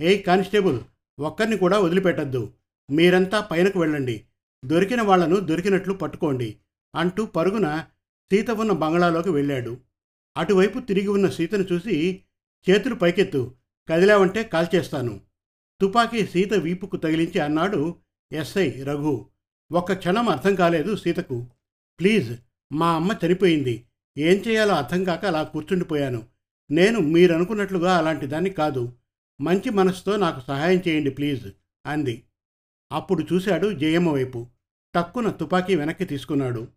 ఏ constable ఒక్కరిని కూడా వదిలిపెట్టద్దు. మీరంతా పైనకు వెళ్ళండి. దొరికిన వాళ్ళను దొరికినట్లు పట్టుకోండి అంటూ పరుగున సీత ఉన్న బంగళాలోకి వెళ్ళాడు. అటువైపు తిరిగి ఉన్న సీతను చూసి చేతులు పైకెత్తు. కదిలావంటే కాల్చేస్తాను తుపాకీ సీత వీపుకు తగిలించి అన్నాడు ఎస్ఐ రఘు. ఒక్క క్షణం అర్థం కాలేదు సీతకు. ప్లీజ్ మా అమ్మ చనిపోయింది. ఏం చేయాలో అర్థం కాక అలా కూర్చుండిపోయాను. నేను మీరనుకున్నట్లుగా అలాంటి దాన్ని కాదు. మంచి మనసుతో నాకు సహాయం చేయండి ప్లీజ్ అంది. అప్పుడు చూశాడు జయమ్మ వైపు. టక్కున తుపాకీ వెనక్కి తీసుకున్నాడు.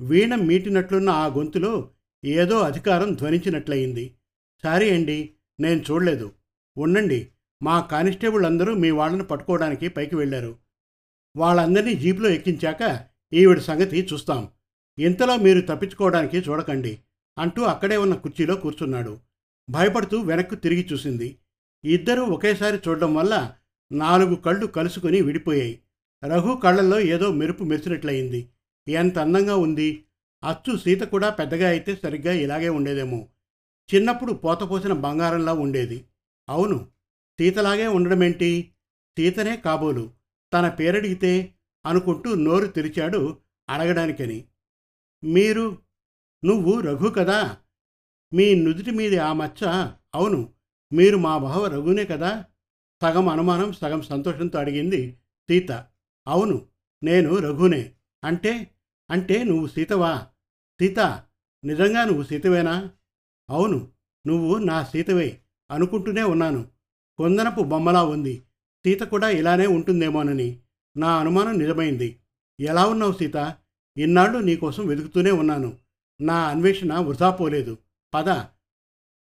వీణ మీటినట్లున్న ఆ గొంతులో ఏదో అధికారం ధ్వనించినట్లయింది. సారీ అండి నేను చూడలేదు. ఉండండి మా కానిస్టేబుల్ అందరూ మీ వాళ్ళని పట్టుకోవడానికి పైకి వెళ్ళారు. వాళ్ళందరినీ జీపులో ఎక్కించాక ఈవిడ సంగతి చూస్తాం. ఇంతలో మీరు తప్పించుకోవడానికి చూడకండి అంటూ అక్కడే ఉన్న కుర్చీలో కూర్చున్నాడు. భయపడుతూ వెనక్కు తిరిగి చూసింది. ఇద్దరూ ఒకేసారి చూడడం వల్ల నాలుగు కళ్ళు కలుసుకొని విడిపోయాయి. రఘు కళ్ళల్లో ఏదో మెరుపు మెరిసినట్లయింది. ఎంత అందంగా ఉంది. అచ్చు సీత కూడా పెద్దగా అయితే సరిగ్గా ఇలాగే ఉండేదేమో. చిన్నప్పుడు పోతపోసిన బంగారంలా ఉండేది. అవును సీతలాగే ఉండడమేంటి? సీతనే కాబోలు. తన పేరడిగితే అనుకుంటూ నోరు తెరిచాడు అడగడానికని. మీరు నువ్వు రఘు కదా? మీ నుదుటి మీది ఆ మచ్చ. అవును మీరు మా బావ రఘునే కదా? సగం అనుమానం సగం సంతోషంతో అడిగింది సీత. అవును నేను రఘునే. అంటే అంటే నువ్వు సీతవా? సీత నిజంగా నువ్వు సీతవేనా? అవును నువ్వు నా సీతవే అనుకుంటూనే ఉన్నాను. కొందనపు బొమ్మలా ఉంది. సీత కూడా ఇలానే ఉంటుందేమోనని నా అనుమానం నిజమైంది. ఎలా ఉన్నావు సీత? ఇన్నాళ్ళు నీకోసం వెతుకుతూనే ఉన్నాను. నా అన్వేషణ వృధా పోలేదు. పద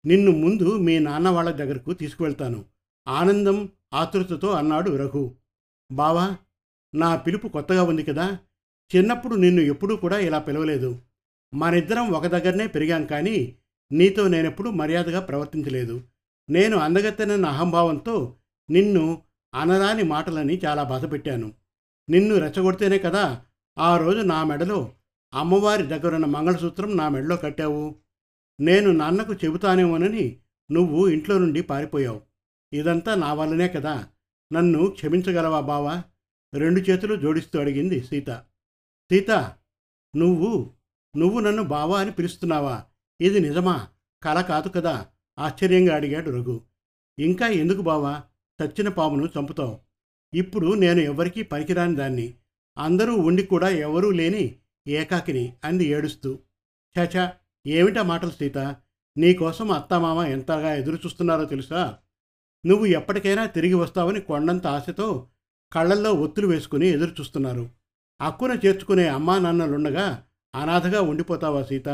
నిన్ను ముందు మీ నాన్న వాళ్ళ దగ్గరకు తీసుకువెళ్తాను. ఆనందం ఆతృతతో అన్నాడు రఘు. బావా నా పిలుపు కొత్తగా ఉంది కదా. చిన్నప్పుడు నిన్ను ఎప్పుడూ కూడా ఇలా పిలవలేదు. మనిద్దరం ఒక దగ్గరనే పెరిగాం కానీ నీతో నేనెప్పుడు మర్యాదగా ప్రవర్తించలేదు. నేను అందగత్తెనన్న అహంభావంతో నిన్ను అనరాని మాటలని చాలా బాధపెట్టాను. నిన్ను రెచ్చగొడితేనే కదా ఆ రోజు నా మెడలో అమ్మవారి దగ్గరున్న మంగళసూత్రం నా మెడలో కట్టావు. నేను నాన్నకు చెబుతానేమోనని నువ్వు ఇంట్లో నుండి పారిపోయావు. ఇదంతా నా వల్లనే కదా. నన్ను క్షమించగలవా బావా? రెండు చేతులు జోడిస్తూ అడిగింది సీత. సీత నువ్వు నువ్వు నన్ను బావా అని పిలుస్తున్నావా? ఇది నిజమా? కల కాదు కదా. ఆశ్చర్యంగా అడిగాడు రఘు. ఇంకా ఎందుకు బావా? చచ్చిన పామును చంపుతావు ఇప్పుడు నేను ఎవరికీ పనికిరాని దాన్ని. అందరూ ఉండి కూడా ఎవరూ లేని ఏకాకిని అంది ఏడుస్తూ. చాచా ఏమిటా మాటలు సీత? నీకోసం అత్తామామ ఎంతగా ఎదురుచూస్తున్నారో తెలుసా? నువ్వు ఎప్పటికైనా తిరిగి వస్తావని కొండంత ఆశతో కళ్ళల్లో ఒత్తులు వేసుకుని ఎదురుచూస్తున్నారు. అక్కున చేర్చుకునే అమ్మా నాన్నలుండగా అనాథగా ఉండిపోతావా సీత?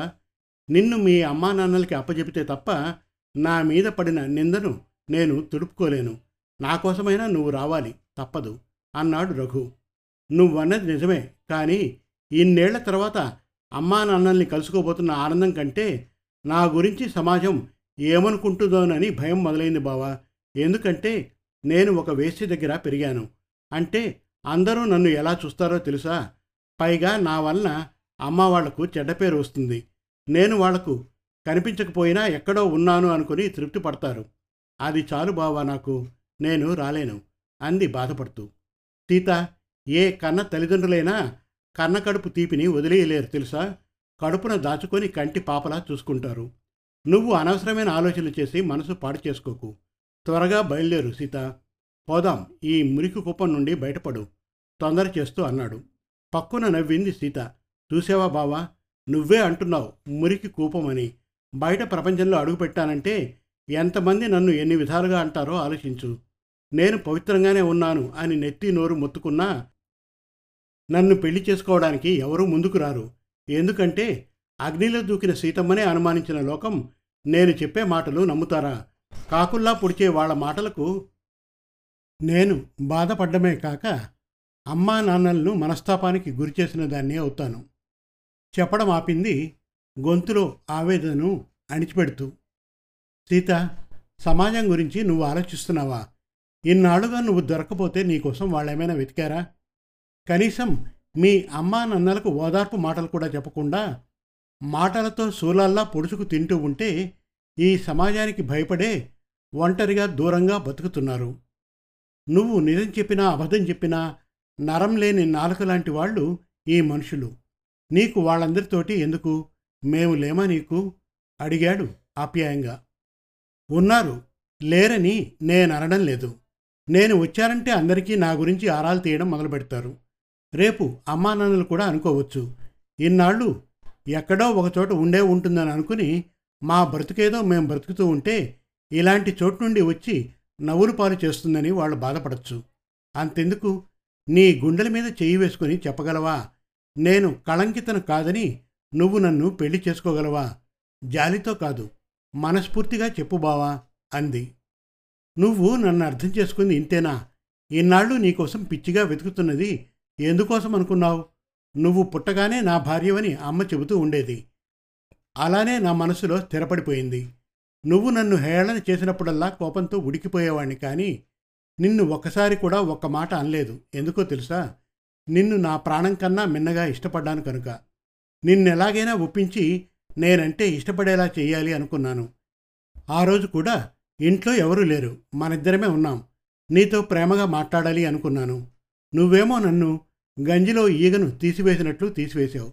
నిన్ను మీ అమ్మా నాన్నలకి అప్పజెపితే తప్ప నా మీద పడిన నిందను నేను తుడుపుకోలేను. నా కోసమైనా నువ్వు రావాలి. తప్పదు. అన్నాడు రఘు. నువ్వన్నది నిజమే. కానీ ఇన్నేళ్ళ తర్వాత అమ్మా నాన్నల్ని కలుసుకోబోతున్న ఆనందం కంటే నా గురించి సమాజం ఏమనుకుంటుందోనని భయం మొదలైంది బావా. ఎందుకంటే నేను ఒక వేసి దగ్గర పెరిగాను. అంటే అందరూ నన్ను ఎలా చూస్తారో తెలుసా? పైగా నా వలన అమ్మ వాళ్ళకు చెడ్డ పేరు వస్తుంది. నేను వాళ్ళకు కనిపించకపోయినా ఎక్కడో ఉన్నాను అనుకుని తృప్తి పడతారు. అది చాలు బావా నాకు. నేను రాలేను. అంది బాధపడుతూ. సీత ఏ కన్న తల్లిదండ్రులైనా కన్న కడుపు తీపిని వదిలేయలేరు తెలుసా? కడుపున దాచుకొని కంటి పాపలా చూసుకుంటారు. నువ్వు అనవసరమైన ఆలోచనలు చేసి మనసు పాడు చేసుకోకు. త్వరగా బయలుదేరు సీత. పోదాం ఈ మురికి కుప్పం నుండి బయటపడు తొందర చేస్తూ అన్నాడు. పక్కున నవ్వింది సీత. చూసావా బావా? నువ్వే అంటున్నావు మురికి కూపమని. బయట ప్రపంచంలో అడుగుపెట్టానంటే ఎంతమంది నన్ను ఎన్ని విధాలుగా అంటారో ఆలోచించు. నేను పవిత్రంగానే ఉన్నాను అని నెత్తి నోరు మొత్తుకున్నా నన్ను పెళ్ళి చేసుకోవడానికి ఎవరూ ముందుకు రారు. ఎందుకంటే అగ్నిలో దూకిన సీతమ్మనే అనుమానించిన లోకం నేను చెప్పే మాటలు నమ్ముతారా? కాకుల్లా పొడిచే వాళ్ళ మాటలకు నేను బాధపడ్డమే కాక అమ్మా నాన్నలను మనస్తాపానికి గురి చేసిన దాన్ని అవుతాను. చెప్పడం ఆపింది గొంతులో ఆవేదనను అణిచిపెడుతూ. సీత సమాజం గురించి నువ్వు ఆలోచిస్తున్నావా? ఇన్నాళ్ళుగా నువ్వు దొరకపోతే నీకోసం వాళ్ళేమైనా వెతికారా? కనీసం మీ అమ్మా నన్నలకు ఓదార్పు మాటలు కూడా చెప్పకుండా మాటలతో శూలాల్లా పొడుచుకు తింటూ ఉంటే ఈ సమాజానికి భయపడే ఒంటరిగా దూరంగా బతుకుతున్నారు. నువ్వు నిజం చెప్పినా అబద్ధం చెప్పినా నరం లేని నాలుక లాంటి వాళ్ళు ఈ మనుషులు. నీకు వాళ్ళందరితోటి ఎందుకు? మేము లేమా నీకు? అడిగాడు ఆప్యాయంగా. ఉన్నారు లేరని నేను అనడం లేదు. నేను వచ్చారంటే అందరికీ నా గురించి ఆరాలు తీయడం మొదలు పెడతారు రేపు అమ్మానాన్నలు కూడా అనుకోవచ్చు. ఇన్నాళ్ళు ఎక్కడో ఒకచోట ఉండే ఉంటుందని అనుకుని మా బ్రతుకేదో మేము బ్రతుకుతూ ఉంటే ఇలాంటి చోటు నుండి వచ్చి నవ్వులు పాలు చేస్తుందని వాళ్ళు బాధపడచ్చు. అంతెందుకు? నీ గుండెల మీద చెయ్యి వేసుకుని చెప్పగలవా? నేను కళంకితను కాదని నువ్వు నన్ను పెళ్ళి చేసుకోగలవా? జాలితో కాదు మనస్ఫూర్తిగా చెప్పు బావా అంది. నువ్వు నన్ను అర్థం చేసుకుంది ఇంతేనా? ఇన్నాళ్ళు నీకోసం పిచ్చిగా వెతుకుతున్నది ఎందుకోసం అనుకున్నావు? నువ్వు పుట్టగానే నా భార్యవని అమ్మ చెబుతూ ఉండేది. అలానే నా మనసులో స్థిరపడిపోయింది. నువ్వు నన్ను హేళన చేసినప్పుడల్లా కోపంతో ఉడికిపోయేవాణ్ణి కానీ నిన్ను ఒక్కసారి కూడా ఒక్క మాట అనలేదు. ఎందుకో తెలుసా? నిన్ను నా ప్రాణం కన్నా మిన్నగా ఇష్టపడ్డాను కనుక. నిన్నెలాగైనా ఒప్పించి నేనంటే ఇష్టపడేలా చేయాలి అనుకున్నాను. ఆ రోజు కూడా ఇంట్లో ఎవరూ లేరు. మనిద్దరమే ఉన్నాం. నీతో ప్రేమగా మాట్లాడాలి అనుకున్నాను. నువ్వేమో నన్ను గంజిలో ఈగను తీసివేసినట్లు తీసివేశావు.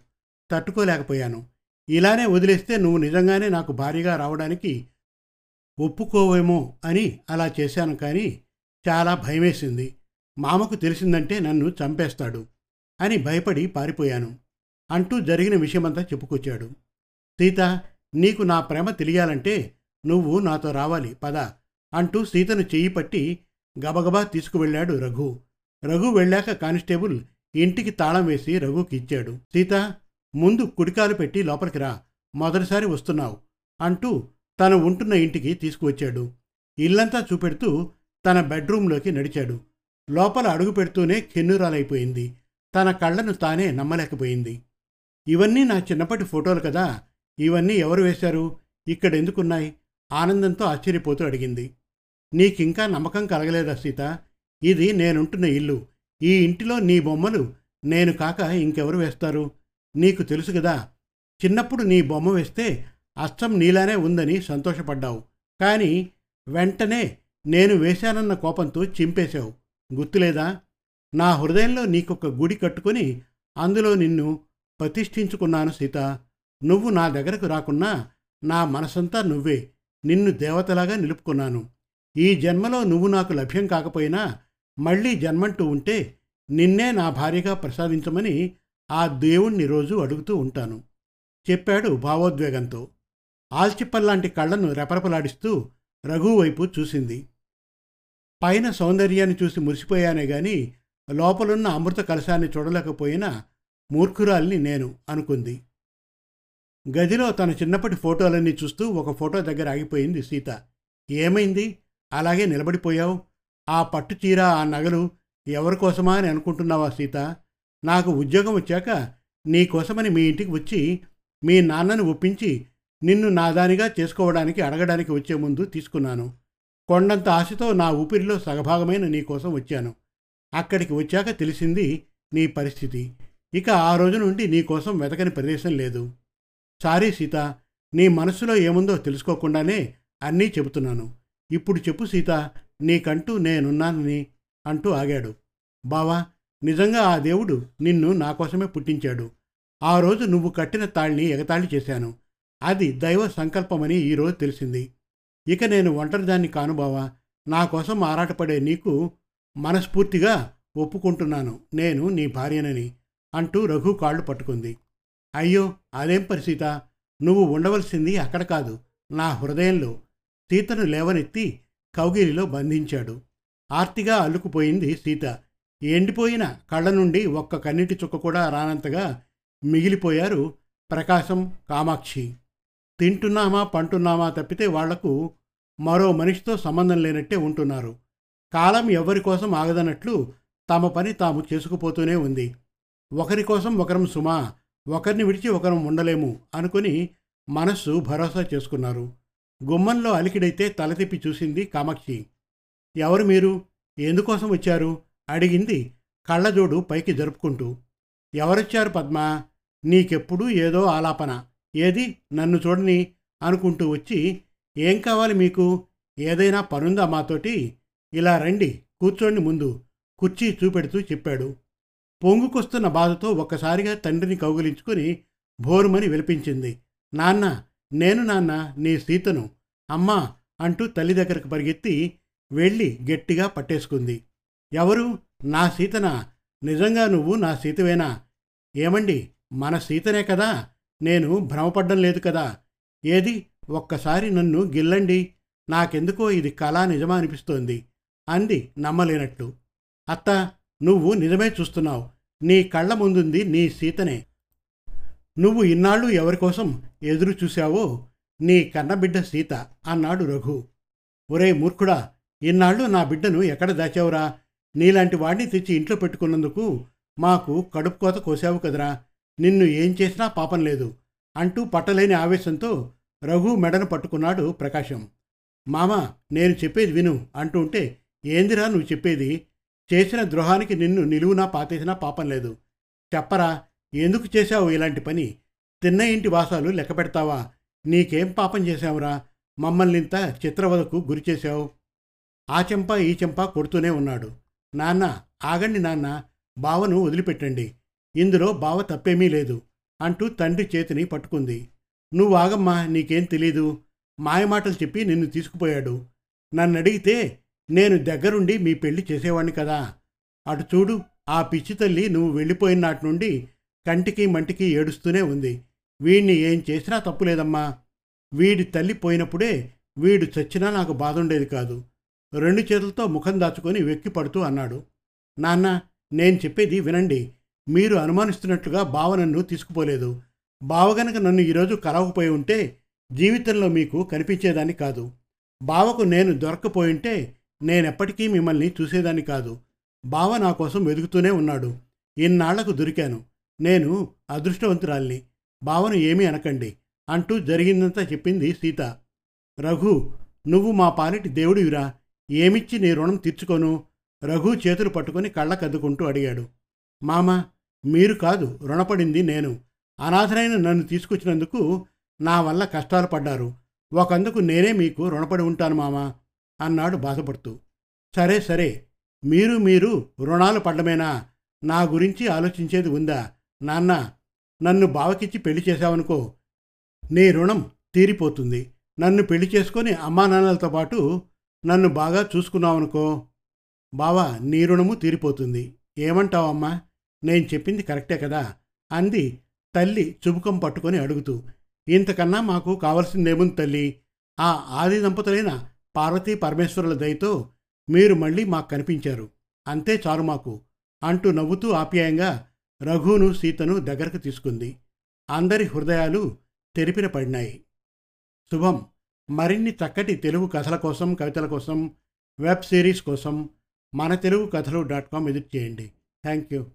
తట్టుకోలేకపోయాను. ఇలానే వదిలేస్తే నువ్వు నిజంగానే నాకు భారీగా రావడానికి ఒప్పుకోవేమో అని అలా చేశాను కానీ చాలా భయమేసింది. మామకు తెలిసిందంటే నన్ను చంపేస్తాడు అని భయపడి పారిపోయాను అంటూ జరిగిన విషయమంతా చెప్పుకొచ్చాడు. సీత నీకు నా ప్రేమ తెలియాలంటే నువ్వు నాతో రావాలి పద అంటూ సీతను చెయ్యి పట్టి గబగబా తీసుకువెళ్ళాడు రఘు. రఘు వెళ్ళాక కానిస్టేబుల్ ఇంటికి తాళం వేసి రఘుకి ఇచ్చాడు. సీత ముందు కుడికాలు పెట్టి లోపలికి రా. మొదటిసారి వస్తున్నావు అంటూ తను ఉంటున్న ఇంటికి తీసుకువచ్చాడు. ఇల్లంతా చూపెడుతూ తన బెడ్రూంలోకి నడిచాడు. లోపల అడుగు పెడుతూనే కెన్నురాలైపోయింది. తన కళ్ళను తానే నమ్మలేకపోయింది. ఇవన్నీ నా చిన్నప్పటి ఫోటోలు కదా. ఇవన్నీ ఎవరు వేశారు? ఇక్కడ ఎందుకున్నాయి? ఆనందంతో ఆశ్చర్యపోతూ అడిగింది. నీకింకా నమ్మకం కలగలేదా సీత? ఇది నేనుంటున్న ఇల్లు. ఈ ఇంటిలో నీ బొమ్మలు నేను కాక ఇంకెవరు వేస్తారు? నీకు తెలుసు కదా చిన్నప్పుడు నీ బొమ్మ వేస్తే అచ్చం నీలానే ఉందని సంతోషపడ్డావు. కానీ వెంటనే నేను వేశానన్న కోపంతో చింపేశావు. గుర్తులేదా? నా హృదయంలో నీకొక గుడి కట్టుకొని అందులో నిన్ను ప్రతిష్ఠించుకున్నాను సీత. నువ్వు నా దగ్గరకు రాకున్నా నా మనసంతా నువ్వే. నిన్ను దేవతలాగా నిలుపుకున్నాను. ఈ జన్మలో నువ్వు నాకు లభ్యం కాకపోయినా మళ్ళీ జన్మంటూ ఉంటే నిన్నే నా భార్యగా ప్రసాదించమని ఆ దేవుణ్ణి రోజు అడుగుతూ ఉంటాను. చెప్పాడు భావోద్వేగంతో. ఆల్చిప్పల్లాంటి కళ్ళను రెపరెపలాడిస్తూ రఘు వైపు చూసింది. పైన సౌందర్యాన్ని చూసి మురిసిపోయానే గాని లోపలున్న అమృత కలశాన్ని చూడలేకపోయినా మూర్ఖురాల్ని నేను అనుకుంది. గదిలో తన చిన్నప్పటి ఫోటోలన్నీ చూస్తూ ఒక ఫోటో దగ్గర ఆగిపోయింది సీత. ఏమైంది? అలాగే నిలబడిపోయావు? ఆ పట్టు చీర ఆ నగలు ఎవరి కోసమా అని అనుకుంటున్నావా సీత? నాకు ఉద్యోగం వచ్చాక నీ కోసమని మీ ఇంటికి వచ్చి మీ నాన్నని ఒప్పించి నిన్ను నాదానిగా చేసుకోవడానికి అడగడానికి వచ్చే ముందు తీసుకున్నాను. కొండంత ఆశతో నా ఊపిరిలో సగభాగమైన నీకోసం వచ్చాను. అక్కడికి వచ్చాక తెలిసింది నీ పరిస్థితి. ఇక ఆ రోజు నుండి నీకోసం వెతకని ప్రదేశం లేదు. సారీ సీత నీ మనసులో ఏముందో తెలుసుకోకుండానే అన్నీ చెబుతున్నాను. ఇప్పుడు చెప్పు సీత నీకంటూ నేనున్నానని అంటూ ఆగాడు. బావా నిజంగా ఆ దేవుడు నిన్ను నా కోసమే పుట్టించాడు. ఆ రోజు నువ్వు కట్టిన తాళ్ళని ఎగతాళి చేశాను. అది దైవ సంకల్పమని ఈరోజు తెలిసింది. ఇక నేను ఒంటరిదాన్ని కాను బావా. నా కోసం ఆరాటపడే నీకు మనస్ఫూర్తిగా ఒప్పుకుంటున్నాను. నేను నీ భార్యనని అంటూ రఘు కాళ్ళు పట్టుకుంది. అయ్యో అదేం పరిసీత? నువ్వు ఉండవలసింది అక్కడ కాదు. నా హృదయంలో సీతను లేవనెత్తి కౌగిలిలో బంధించాడు. ఆర్తిగా అల్లుకుపోయింది సీత. ఎండిపోయిన కళ్ళ నుండి ఒక్క కన్నీటి చుక్క కూడా రానంతగా మిగిలిపోయారు ప్రకాశం కామాక్షి. తింటున్నామా పంటున్నామా తప్పితే వాళ్ళకు మరో మనిషితో సంబంధం లేనట్టే ఉంటున్నారు. కాలం ఎవరి కోసం ఆగదన్నట్లు తమ పని తాము చేసుకుపోతూనే ఉంది. ఒకరి కోసం ఒకరం సుమా ఒకరిని విడిచి ఒకరం ఉండలేము అనుకుని మనస్సు భరోసా చేసుకున్నారు. గుమ్మంలో అలికిడైతే తల తిప్పి చూసింది కామాక్షి. ఎవరు మీరు? ఎందుకోసం వచ్చారు? అడిగింది కళ్ళజోడు పైకి జరుపుకుంటూ. ఎవరొచ్చారు పద్మ? నీకెప్పుడు ఏదో ఆలాపన. ఏది? నన్ను చూడని అనుకుంటూ వచ్చి ఏం కావాలి మీకు? ఏదైనా పనుందా మాతోటి? ఇలా రండి కూర్చోండి ముందు. కుర్చీ చూపెడుతూ చెప్పాడు. పొంగుకొస్తున్న బాధతో ఒక్కసారిగా తండ్రిని కౌగిలించుకుని భోరుమని విలపించింది నాన్న నేను నాన్న నీ సీతను అమ్మా అంటూ తల్లి దగ్గరకు పరిగెత్తి వెళ్ళి గట్టిగా పట్టేసుకుంది. ఎవరు? నా సీతనా? నిజంగా నువ్వు నా సీతవేనా? ఏమండి? మన సీతనే కదా? నేను భ్రమపడ్డం లేదు కదా? ఏది? ఒక్కసారి నన్ను గిల్లండి. నాకెందుకో ఇది కళా నిజమా అనిపిస్తోంది అంది నమ్మలేనట్లు అత్త నువ్వు నిజమే చూస్తున్నావు. నీ కళ్ళ ముందుంది నీ సీతనే. నువ్వు ఇన్నాళ్ళు ఎవరికోసం ఎదురు చూశావో నీ కన్నబిడ్డ సీత అన్నాడు రఘు. ఒరే మూర్ఖుడా ఇన్నాళ్ళు నా బిడ్డను ఎక్కడ దాచావురా? నీలాంటి వాడిని తెచ్చి ఇంట్లో పెట్టుకున్నందుకు మాకు కడుపు కోత కోసావు కదరా. నిన్ను ఏం చేసినా పాపం లేదు అంటూ పట్టలేని ఆవేశంతో రఘు మెడను పట్టుకున్నాడు ప్రకాశం. మామ నేను చెప్పేది విను అంటూ ఉంటే ఏందిరా నువ్వు చెప్పేది? చేసిన ద్రోహానికి నిన్ను నిలువునా పాతేసినా పాపం లేదు. చెప్పరా ఎందుకు చేశావు ఇలాంటి పని? తిన్న ఇంటి వాసాలు లెక్క పెడతావా? నీకేం పాపం చేశావురా? మమ్మల్ని ఇంత చిత్రవదకు గురి చేశావు. ఆ చెంప ఈ చెంప కొడుతూనే ఉన్నాడు. నాన్న ఆగండి నాన్న. బావను వదిలిపెట్టండి. ఇందులో బావ తప్పేమీ లేదు అంటూ తండ్రి చేతిని పట్టుకుంది. నువ్వు ఆగమ్మా నీకేం తెలీదు. మాయమాటలు చెప్పి నిన్ను తీసుకుపోయాడు. నన్ను అడిగితే నేను దగ్గరుండి మీ పెళ్ళి చేసేవాణ్ణి కదా. అటు చూడు ఆ పిచ్చి తల్లి నువ్వు వెళ్ళిపోయిన నాటి నుండి కంటికి మంటికి ఏడుస్తూనే ఉంది. వీడిని ఏం చేసినా తప్పులేదమ్మా. వీడి తల్లి పోయినప్పుడే వీడు చచ్చినా నాకు బాధ ఉండేది కాదు. రెండు చేతులతో ముఖం దాచుకొని వెక్కి పడుతూ అన్నాడు. నాన్న నేను చెప్పేది వినండి. మీరు అనుమానిస్తున్నట్లుగా బావ నన్ను తీసుకుపోలేదు. బావ గనక నన్ను ఈరోజు కలవకపోయి ఉంటే జీవితంలో మీకు కనిపించేదాన్ని కాదు. బావకు నేను దొరకపోయి ఉంటే నేనెప్పటికీ మిమ్మల్ని చూసేదాన్ని కాదు. బావ నా కోసం వెతుకుతూనే ఉన్నాడు. ఇన్నాళ్ళకు దొరికాను. నేను అదృష్టవంతురాల్ని. భావన ఏమీ అనకండి. అంటూ జరిగిందంతా చెప్పింది సీత. రఘు నువ్వు మా పాలిటి దేవుడివిరా. ఏమిచ్చి నీ రుణం తీర్చుకోను? రఘు చేతులు పట్టుకొని కళ్ళకద్దుకుంటూ అడిగాడు. మామ మీరు కాదు రుణపడింది నేను. అనాథరైన నన్ను తీసుకొచ్చినందుకు నా వల్ల కష్టాలు పడ్డారు. ఒకందుకు నేనే మీకు రుణపడి ఉంటాను మామ అన్నాడు బాధపడుతూ. సరే సరే. మీరు మీరు రుణాలు పడ్డమేనా? నా గురించి ఆలోచించేది ఉందా? నాన్న నన్ను బావకిచ్చి పెళ్ళి చేశావనుకో నీ రుణం తీరిపోతుంది. నన్ను పెళ్ళి చేసుకొని అమ్మా నాన్నలతో పాటు నన్ను బాగా చూసుకున్నావనుకో బావా నీ రుణము తీరిపోతుంది. ఏమంటావమ్మా? నేను చెప్పింది కరెక్టే కదా? అంది తల్లి చుబుకం పట్టుకొని అడుగుతూ. ఇంతకన్నా మాకు కావలసిందేముంది తల్లి? ఆ ఆది దంపతులైన పార్వతీ పరమేశ్వరుల దయతో మీరు మళ్ళీ మాకు కనిపించారు. అంతే చారు మాకు అంటూ నవ్వుతూ ఆప్యాయంగా రఘును సీతను దగ్గరకు తీసుకుంది. అందరి హృదయాలు తెరిపిన పడినాయి. శుభం. మరిన్ని చక్కటి తెలుగు కథల కోసం కవితల కోసం వెబ్ సిరీస్ కోసం మన తెలుగు కథలు డాట్ కామ్ ఎదుట్ చేయండి. Thank you